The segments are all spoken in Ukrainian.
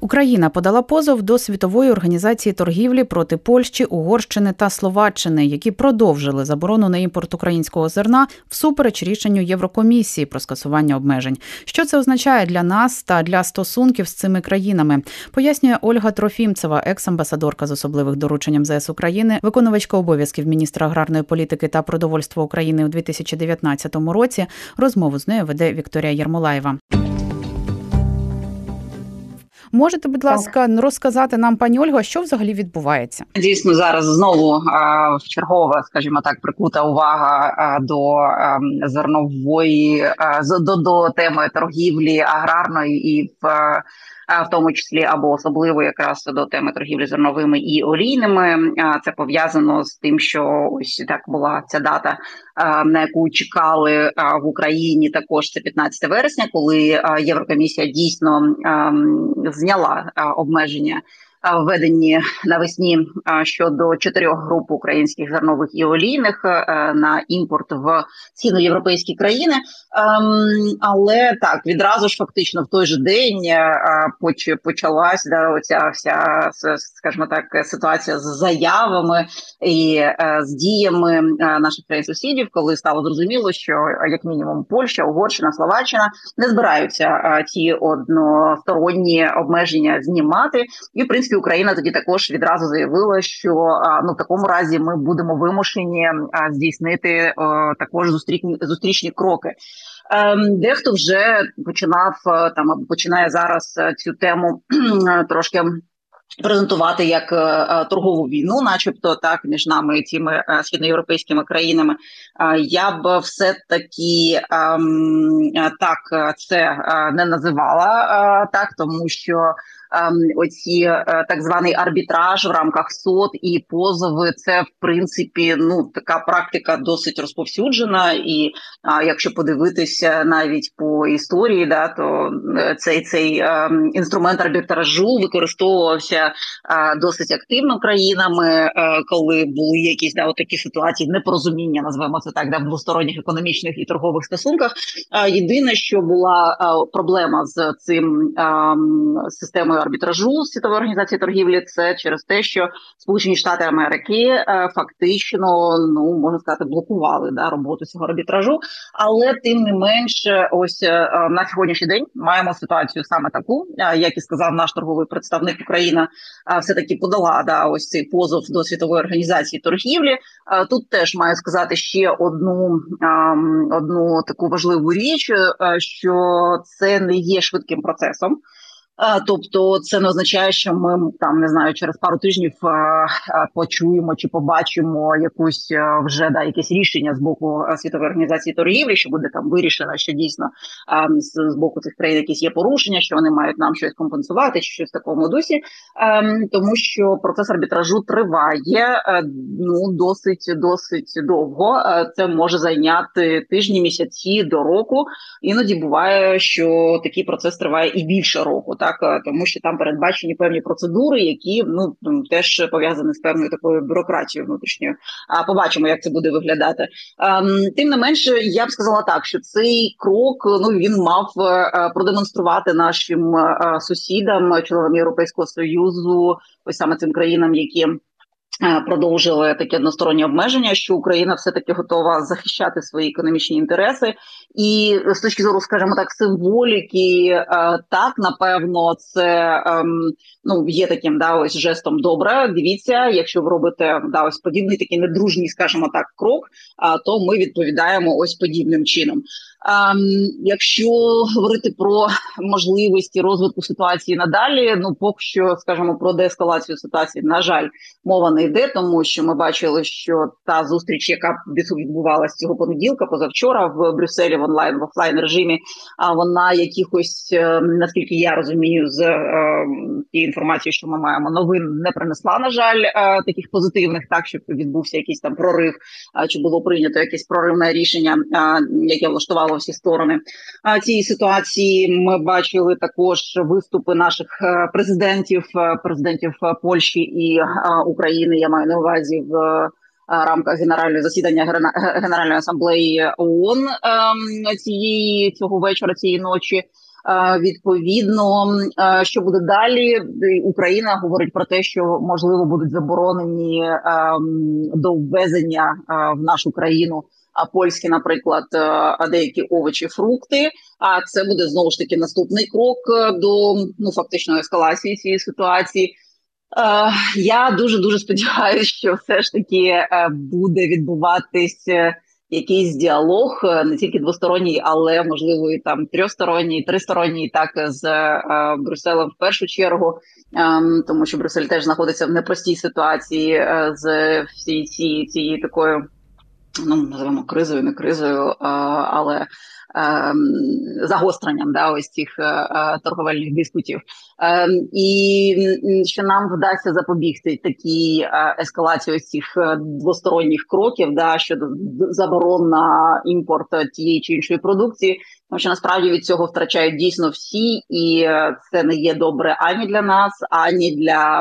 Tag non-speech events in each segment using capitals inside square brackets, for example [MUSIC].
Україна подала позов до світової організації торгівлі проти Польщі, Угорщини та Словаччини, які продовжили заборону на імпорт українського зерна всупереч рішенню Єврокомісії про скасування обмежень. Що це означає для нас та для стосунків з цими країнами? Пояснює Ольга Трофімцева, екс-амбасадорка з особливих доручень МЗС України, виконувачка обов'язків міністра аграрної політики та продовольства України у 2019 році. Розмову з нею веде Вікторія Ярмолаєва. Можете, будь ласка, розказати нам, пані Ольга, що взагалі відбувається? Дійсно, зараз знову в чергова, скажімо так, прикута увага до зернової до, до теми торгівлі аграрної і в в тому числі або особливо якраз до теми торгівлі зерновими і олійними. Це пов'язано з тим, що ось так була ця дата, на яку чекали в Україні. Також це 15 вересня, коли Єврокомісія дійсно зняла обмеження введені навесні щодо чотирьох груп українських зернових і олійних е, на імпорт в східноєвропейські країни. Ем, але так відразу ж фактично в той же день е, почалась да, оця вся скажімо так ситуація з заявами і е, з діями наших країн сусідів, коли стало зрозуміло, що як мінімум Польща, Угорщина, Словаччина не збираються ті односторонні обмеження знімати, і в принципі принципі Україна тоді також відразу заявила, що ну в такому разі ми будемо вимушені здійснити також зустрічні зустрічні кроки. Ем, дехто вже починав там або починає зараз цю тему трошки. Презентувати як е, торгову війну, начебто, так між нами і тими е, східноєвропейськими країнами, е, я б все таки ем, так це не називала так, тому що оці е, так званий арбітраж в рамках сот і позови. Це в принципі ну така практика досить розповсюджена. І якщо подивитися навіть по історії, да то е, цей цей ем, інструмент арбітражу використовувався досить активно країнами, е, коли були якісь да, такі ситуації непорозуміння, називаємо це так, да в двосторонніх економічних і торгових стосунках. Єдине, що була проблема з цим ем, системою арбітражу світової організації торгівлі, це через те, що Сполучені Штати Америки е, фактично ну можна сказати блокували да роботу цього арбітражу. Але тим не менше, ось е, на сьогоднішній день маємо ситуацію саме таку, е, як і сказав наш торговий представник Україна, все таки подала да ось цей позов до світової організації торгівлі. Тут теж маю сказати ще одну одну таку важливу річ, що це не є швидким процесом. Тобто, це не означає, що ми там не знаю, через пару тижнів почуємо чи побачимо якусь вже да якесь рішення з боку світової організації торгівлі, що буде там вирішено, що дійсно з боку цих країн якісь є порушення, що вони мають нам щось компенсувати, чи щось в такому дусі, тому що процес арбітражу триває ну досить досить довго. Це може зайняти тижні, місяці до року. Іноді буває, що такий процес триває і більше року. Так? Так е, тому що там передбачені певні процедури, які ну теж пов'язані з певною такою бюрократією внутрішньою. А побачимо, як це буде виглядати. Ем, тим не менше, я б сказала так, що цей крок ну він мав е, е, продемонструвати нашим сусідам, членам Європейського союзу, ось саме цим країнам, які продовжили таке одностороннє обмеження, що Україна все таки готова захищати свої економічні інтереси, і з точки зору, скажімо так, символіки, е, так напевно, це ем, ну є таким да ось жестом добре. Дивіться, якщо ви робите да ось подібний такий недружній, скажімо так, крок, то ми відповідаємо ось подібним чином. Ем, якщо говорити про можливості розвитку ситуації надалі, ну поки що скажімо, про деескалацію ситуації, на жаль, мова не йде, тому що ми бачили, що та зустріч, яка відбувалася цього понеділка, позавчора в Брюсселі в онлайн в офлайн режимі, а вона якихось, ем, наскільки я розумію, з е, тієї інформації, що ми маємо новин, не принесла на жаль е, таких позитивних, так щоб відбувся якийсь там прорив, чи було прийнято якесь проривне рішення, яке влаштувало об'єднало всі сторони цієї ситуації. Ми бачили також виступи наших е, президентів, е, президентів Польщі і е, України, України. Я маю на увазі в рамках генерального засідання Генеральної асамблеї ООН ем, цієї цього вечора, цієї ночі. Відповідно, що буде далі, Україна говорить про те, що можливо будуть заборонені ем, до ввезення в нашу країну. Польські, наприклад, деякі овочі, фрукти. А це буде знову ж таки наступний крок до ну фактично ескалації цієї ситуації. Е, я дуже дуже сподіваюся, що все ж таки е, буде відбуватись е, якийсь діалог, не тільки двосторонній, але можливо і там трьохсторонній, тристоронній, так з Брюсселем в першу чергу, ем, тому що Брюссель теж знаходиться в непростій ситуації з всією цією такою. Ну, називаємо кризою, не кризою, але загостренням да, ось цих е, е, торговельних диспутів, ем, і що нам вдасться запобігти такій е, ескалації ось цих двосторонніх кроків, да щодо заборон на імпорт тієї чи іншої продукції. Тому що насправді від цього втрачають дійсно всі, і це не є добре ані для нас, ані для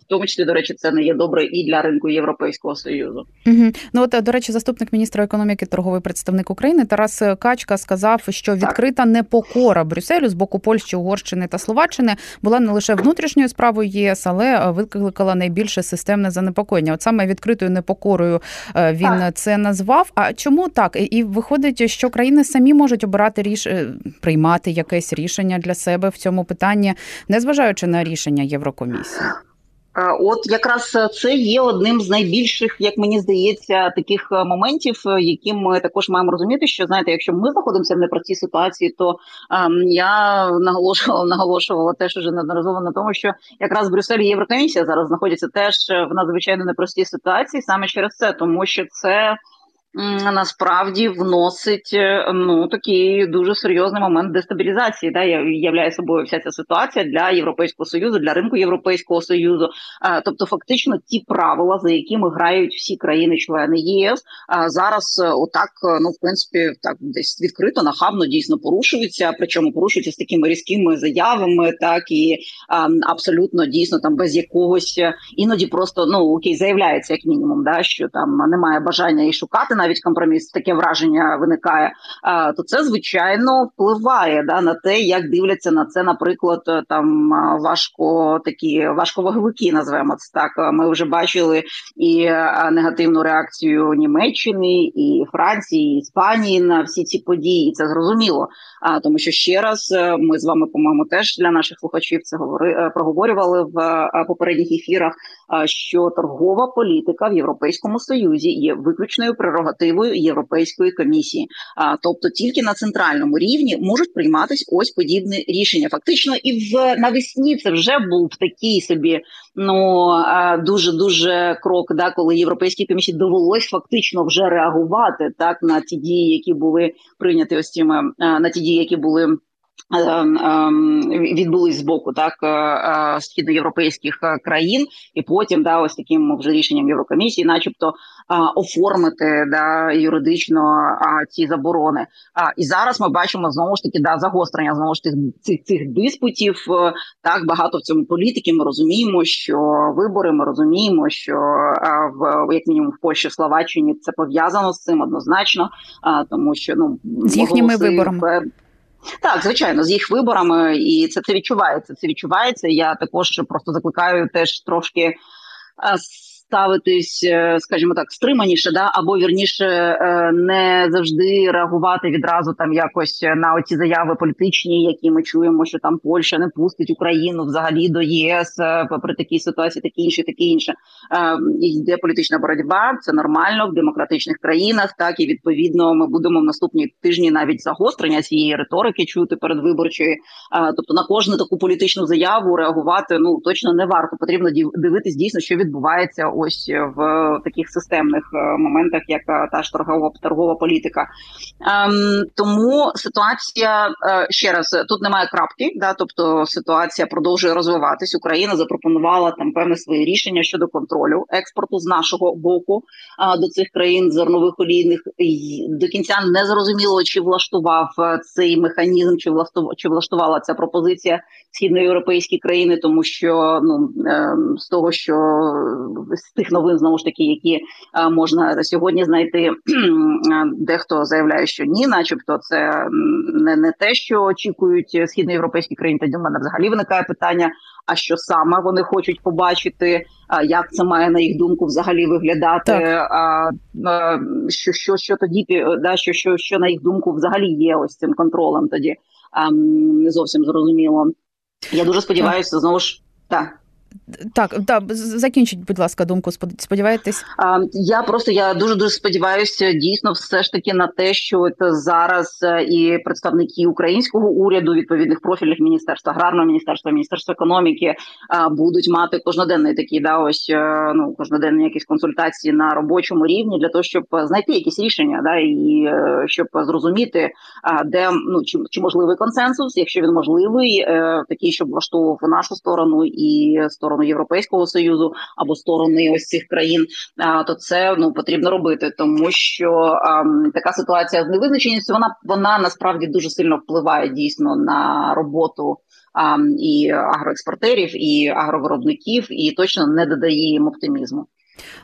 в тому числі до речі, це не є добре і для ринку Європейського союзу. Угу. Ну от до речі, заступник міністра економіки, торговий представник України Тарас Качка сказав, що відкрита непокора Брюсселю з боку Польщі, Угорщини та Словаччини була не лише внутрішньою справою ЄС, але викликала найбільше системне занепокоєння. От саме відкритою непокорою е, він так. це назвав. А чому так? І виходить, що країни самі можуть обирати ріш е, приймати якесь рішення для себе в цьому питанні, незважаючи на рішення Єврокомісії. Е, от якраз це є одним з найбільших, як мені здається, таких е, моментів, е, які ми також маємо розуміти, що знаєте, якщо ми знаходимося в непростій ситуації, то ем, я наголошувала наголошувала теж уже неодноразово на тому, що якраз Брюссель і Єврокомісія зараз знаходяться теж в надзвичайно непростій ситуації, саме через це, тому що це насправді вносить е, ну такий дуже серйозний момент дестабілізації. Да, являє собою вся ця ситуація для європейського союзу, для ринку європейського союзу. Тобто, фактично, ті правила, за якими грають всі країни-члени ЄС, зараз е, отак, е, ну в принципі, так десь відкрито нахабно дійсно порушуються. Причому порушуються з такими різкими заявами, так і абсолютно дійсно там без якогось іноді просто ну окей, заявляється як мінімум, да що там немає бажання і шукати навіть компроміс, таке враження виникає, то це звичайно впливає да на те, як дивляться на це, наприклад, там важко такі важковаговики, називаємо це так. Ми вже бачили і негативну реакцію Німеччини, і Франції, і Іспанії на всі ці події. І Це зрозуміло. А тому, що ще раз е, ми з вами, по-моєму, теж для наших слухачів це говори е, проговорювали в е, попередніх ефірах. Що торгова політика в Європейському Союзі є виключною прерогативою Європейської комісії, а тобто тільки на центральному рівні можуть прийматись ось подібні рішення. Фактично, і в навесні це вже був такий собі ну дуже дуже крок, да коли європейській комісії довелось фактично вже реагувати так на ті дії, які були прийняті ось цими на ті дії, які були. Ем, ем, відбулись з боку так е, е, східноєвропейських е, країн, і потім да ось таким вже рішенням Єврокомісії, начебто, оформити да юридично ці заборони. А і зараз ми бачимо знову ж таки да загострення знову ж тих цих цих диспутів. Так багато в цьому політики. Ми розуміємо, що вибори. Ми розуміємо, що в як мінімум в Польщі в Словаччині це пов'язано з цим однозначно, тому що ну з їхніми виборами. Так, звичайно, з їх виборами, і це це відчувається. Це відчувається. Я також просто закликаю теж трошки е, ставитись, е, скажімо так, стриманіше, да або вірніше е, не завжди реагувати відразу там якось на оці заяви політичні, які ми чуємо, що там Польща не пустить Україну взагалі до ЄС е, при такій ситуації, такі інші, таке інше. Йде політична боротьба, це нормально в демократичних країнах. Так і відповідно ми будемо в наступні тижні навіть загострення цієї риторики чути перед виборчою. Тобто на кожну таку політичну заяву реагувати ну точно не варто. Потрібно дивитись дійсно, що відбувається ось в таких системних е, моментах, як е, та ж торгова торгова політика. Ем, Тому ситуація е, ще раз тут немає крапки, да, тобто ситуація продовжує розвиватись. Україна запропонувала там певне своє рішення щодо контролю експорту з нашого боку а, до цих країн зернових олійних до кінця не зрозуміло, чи влаштував цей механізм, чи влаштував, чи влаштувала ця пропозиція східноєвропейські країни, тому що ну ем, з того, що з тих новин знову ж таки, які можна сьогодні знайти. [CLEARS THROAT] Дехто заявляє, що ні, начебто, це не не те, що очікують східноєвропейські країни. Тоді в мене взагалі виникає питання: а що саме вони хочуть побачити? Як це має на їх думку взагалі виглядати? А, Що що, що тоді да, що, що, що на їх думку взагалі є ось цим контролем? Тоді а, не зовсім зрозуміло. Я дуже сподіваюся, знову ж так. Так, так, закінчіть, будь ласка, думку. Сподіваєтесь? Я просто я дуже дуже сподіваюся, дійсно, все ж таки на те, що це зараз е, і представники українського уряду, відповідних профільних міністерств, аграрного міністерства, міністерства економіки будуть мати кожноденний такі, да, ось е, ну кожноденні якісь консультації на робочому рівні для того, щоб знайти якісь рішення, да і е, щоб зрозуміти, де ну чи, чи можливий консенсус, якщо він можливий, такий, щоб влаштовував нашу сторону і сторону Європейського союзу або сторони ось цих країн, то це ну потрібно робити, тому що ем, така ситуація з невизначеністю вона вона насправді дуже сильно впливає дійсно на роботу. І агроекспортерів, і агровиробників, і точно не додає їм оптимізму.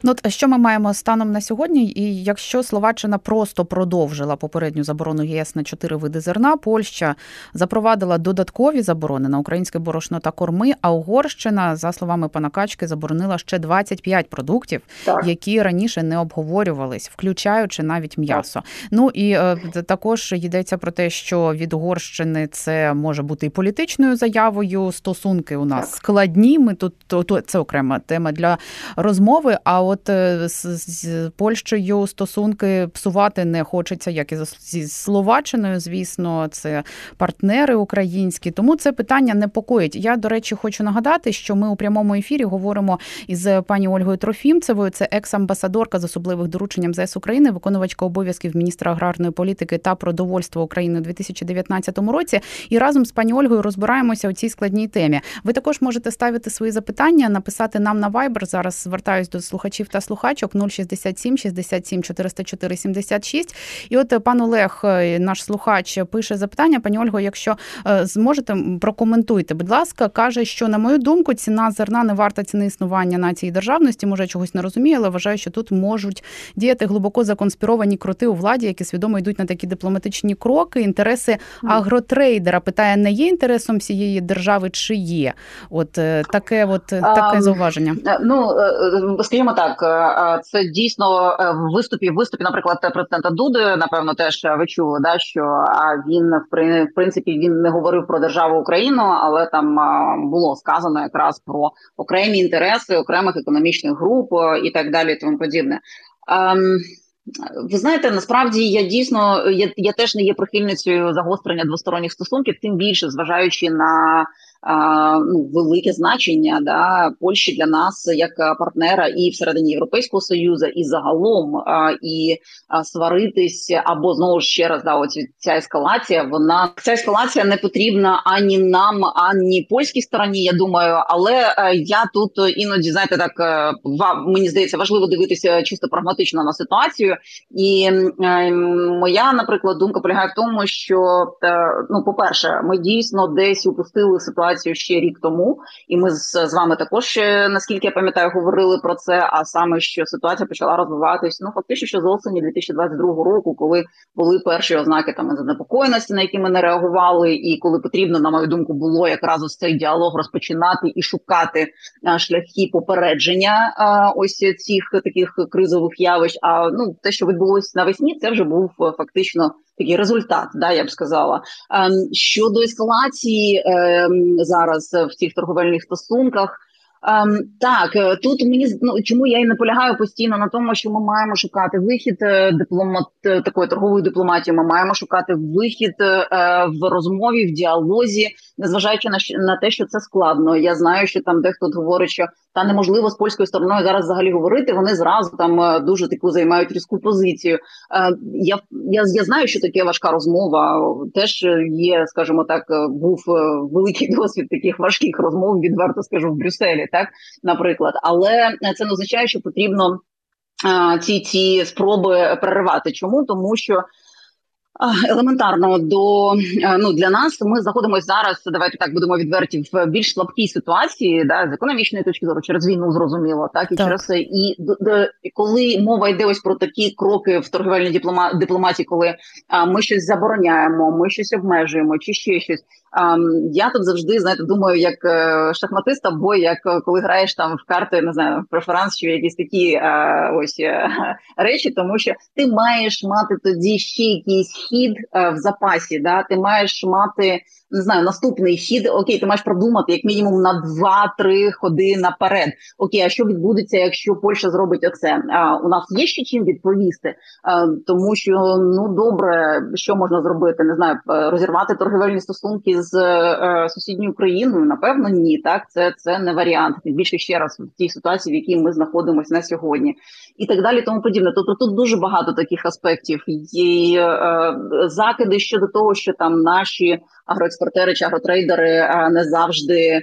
Ну от що ми маємо станом на сьогодні? І якщо Словаччина просто продовжила попередню заборону ЄС на чотири види зерна, Польща запровадила додаткові заборони на українське борошно та корми. А Угорщина, за словами пана Качки, заборонила ще 25 продуктів, так. які раніше не обговорювались, включаючи навіть м'ясо. Ну і е, також йдеться про те, що від Угорщини це може бути і політичною заявою. Стосунки у нас так. складні. Ми тут то, то це окрема тема для розмови. А от е, з, з Польщею стосунки псувати не хочеться, як і зі Словаччиною. Звісно, це партнери українські. Тому це питання непокоїть. Я до речі, хочу нагадати, що ми у прямому ефірі говоримо із пані Ольгою Трофімцевою. Це екс-амбасадорка з особливих дорученням ЗС України, виконувачка обов'язків міністра аграрної політики та продовольства України у 2019 році. І разом з пані Ольгою розбираємося у цій складній темі. Ви також можете ставити свої запитання, написати нам на Viber. Зараз звертаюсь до слухачів та слухачок 067 67 404 76. І от пан Олег, е, наш слухач, пише запитання. Пані Ольго, якщо е, зможете, прокоментуйте, будь ласка, каже, що на мою думку ціна зерна не варта ціни існування нації державності. Може, я чогось не розумію, але вважаю, що тут можуть діяти глибоко законспіровані кроти у владі, які свідомо йдуть на такі дипломатичні кроки. Інтереси агротрейдера питає, не є інтересом всієї держави, чи є? От е, таке, от таке зауваження. Ну скажімо так, е, це дійсно е, в виступі в виступі, наприклад, президента Дуди, напевно, теж ви чули, да що він в принципі він не говорив про державу Україну, але там було сказано якраз про окремі інтереси окремих економічних груп е, і так далі, тому подібне. Ем, ви знаєте, насправді я дійсно я я теж не є прихильницею загострення двосторонніх стосунків, тим більше зважаючи на ну, велике значення да, Польщі для нас як партнера і всередині Європейського союзу, і загалом і сваритись або знову ж ще раз да, оці, ця ескалація. Вона ця ескалація не потрібна ані нам, ані польській стороні. Я думаю, але е, я тут іноді знаєте, так е, мені здається, важливо дивитися чисто прагматично на ситуацію. І е, моя, наприклад, думка полягає в тому, що ну, по перше, ми дійсно десь упустили ситуацію ситуацію ще рік тому, і ми з, з вами також наскільки я пам'ятаю, говорили про це. А саме що ситуація почала розвиватись ну фактично, що з осені 2022 року, коли були перші ознаки там занепокоєності, на які ми не реагували, і коли потрібно, на мою думку, було якраз ось цей діалог розпочинати і шукати а, шляхи попередження а, ось цих таких кризових явищ. А ну те, що відбулося навесні, це вже був фактично такий результат, да, я б сказала. Ем, щодо ескалації ем, зараз в цих торговельних стосунках. Um, так, е, тут мені ну, чому я і наполягаю постійно на тому, що ми маємо шукати вихід е, дипломат е, такої торгової дипломатії. Ми маємо шукати вихід е, в розмові, в діалозі, незважаючи на на те, що це складно. Я знаю, що там дехто говорить, що та неможливо з польською стороною зараз взагалі говорити. Вони зразу там дуже таку займають різку позицію. Е, я я я знаю, що таке важка розмова. Теж є, скажімо так, був великий [LAUGHS] досвід таких важких розмов. Відверто скажу в Брюсселі так, наприклад, але це не означає, що потрібно ці ці спроби переривати. Чому тому, що Елементарно до ну для нас ми знаходимося зараз. Давайте так будемо відверті в більш слабкій ситуації, да з економічної точки зору через війну зрозуміло, так і так. через. І і коли мова йде ось про такі кроки в торговельній диплома, дипломатії, коли а, ми щось забороняємо, ми щось обмежуємо, чи ще щось. А, я тут завжди знаєте, думаю, як е, шахматист або як е, коли граєш там в карти, не знаю, в преферанс чи якісь такі а, ось [LAUGHS] речі, тому що ти маєш мати тоді ще якісь хід е, в запасі. Да? Ти маєш мати не знаю, наступний хід. Окей, ти маєш продумати як мінімум на 2-3 ходи наперед. Окей, а що відбудеться, якщо Польща зробить оце? А у нас є ще чим відповісти, а, тому що ну добре, що можна зробити? Не знаю, е, розірвати торгівельні стосунки з е, сусідньою країною. Напевно, ні, так це це не варіант. Тим більше ще раз в тій ситуації, в якій ми знаходимося на сьогодні, і так далі. Тому подібне. Тобто тут дуже багато таких аспектів. Є е, закиди щодо того, що там наші агроекспортери чи агротрейдери е, не завжди.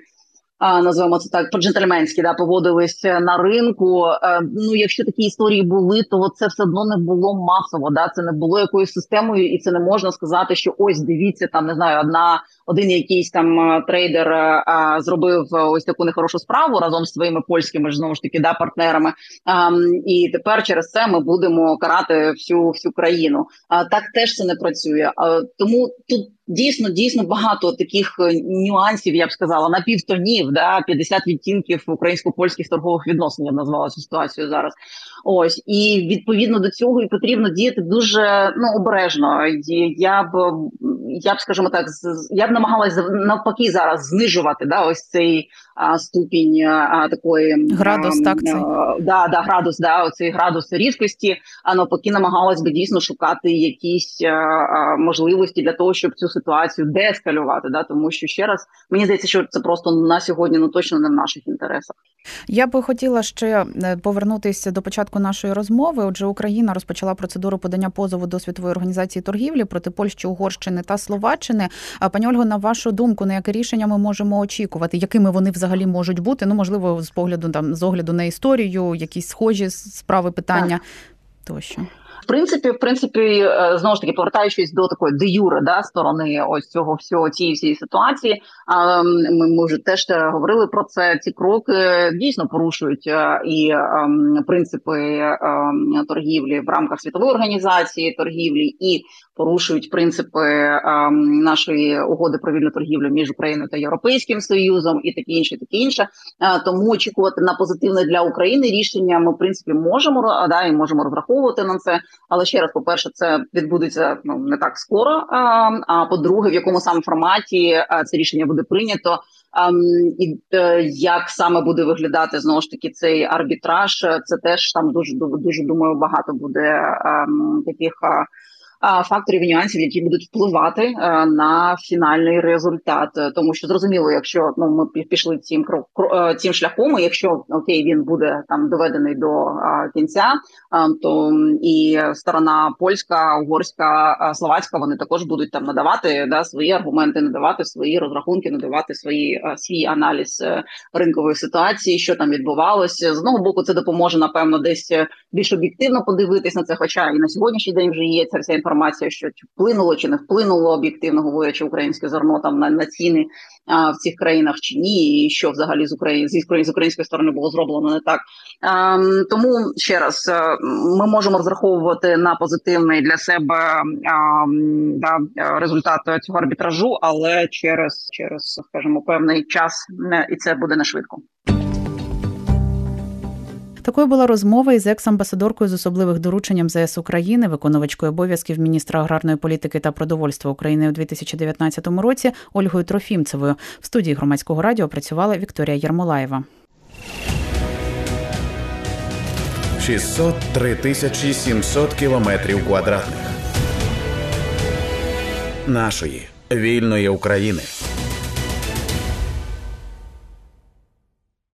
Називаємо це так по-джентльменськи да поводились на ринку. Е, ну, якщо такі історії були, то це все одно не було масово. Да, це не було якоюсь системою, і це не можна сказати, що ось дивіться, там не знаю, одна один якийсь там е, трейдер а, зробив ось таку нехорошу справу разом з своїми польськими ж знову ж таки да партнерами. А, і тепер через це ми будемо карати всю всю країну. А так теж це не працює. А, тому тут. Дійсно, дійсно багато таких е, нюансів, я б сказала, на півтонів, да 50 відтінків українсько-польських торгових відносин. Я б назвала цю ситуацію зараз. Ось і відповідно до цього і потрібно діяти дуже ну обережно. Я б я б скажімо так, я б намагалася навпаки зараз знижувати да ось цей а, ступінь а, такої градус, а, так цей. да, да, градус, да, оцей градус різкості. А навпаки, намагалась би дійсно шукати якісь а, можливості для того, щоб цю ситуацію деескалювати. Да, тому що ще раз мені здається, що це просто на сьогодні ну точно не в наших інтересах. Я би хотіла ще е, повернутися до початку нашої розмови. Отже, Україна розпочала процедуру подання позову до світової організації торгівлі проти Польщі, Угорщини та Словаччини. Пані Ольго, на вашу думку, на яке рішення ми можемо очікувати? Якими вони взагалі можуть бути? Ну можливо, з погляду там з огляду на історію, якісь схожі справи питання так. тощо. В принципі, в принципі, е, знову ж таки, повертаючись до такої де юре да, сторони ось цього всього цієї всієї ситуації, ми, ми вже теж говорили про це. Ці кроки дійсно порушують е, і принципи торгівлі в рамках світової організації торгівлі і порушують принципи нашої угоди про вільну торгівлю між Україною та Європейським Союзом, і таке інше, таке інше. Е, тому очікувати на позитивне для України рішення ми в принципі можемо да, і можемо розраховувати на це. Але ще раз, по перше, це відбудеться ну не так скоро. А, по-друге, в якому саме форматі це рішення буде прийнято. І е, як саме буде виглядати знову ж таки цей арбітраж, це теж там дуже дуже думаю багато буде таких факторів і нюансів, які будуть впливати е, на фінальний результат. Тому що зрозуміло, якщо ну ми пішли цим крок е, цим шляхом, і якщо окей, він буде там доведений до кінця, то і сторона польська, угорська, словацька вони також будуть там надавати да свої аргументи, надавати свої розрахунки, надавати свої свій аналіз е, ринкової ситуації, що там відбувалося. З одного боку, це допоможе напевно десь більш об'єктивно подивитись на це. Хоча і на сьогоднішній день вже є ця вся інформація інформація, що вплинуло чи не вплинуло об'єктивно говорячи українське зерно там на, на ціни а, в цих країнах чи ні, і що взагалі з України з, української сторони було зроблено не так. А, тому ще раз ми можемо розраховувати на позитивний для себе а, да, результат цього арбітражу, але через через скажімо, певний час не і це буде не швидко. Такою була розмова із екс-амбасадоркою з особливих дорученням ЗС України, виконувачкою обов'язків міністра аграрної політики та продовольства України у 2019 році Ольгою Трофімцевою. В студії громадського радіо працювала Вікторія Ярмолаєва. 603 тисячі 700 кілометрів квадратних нашої вільної України.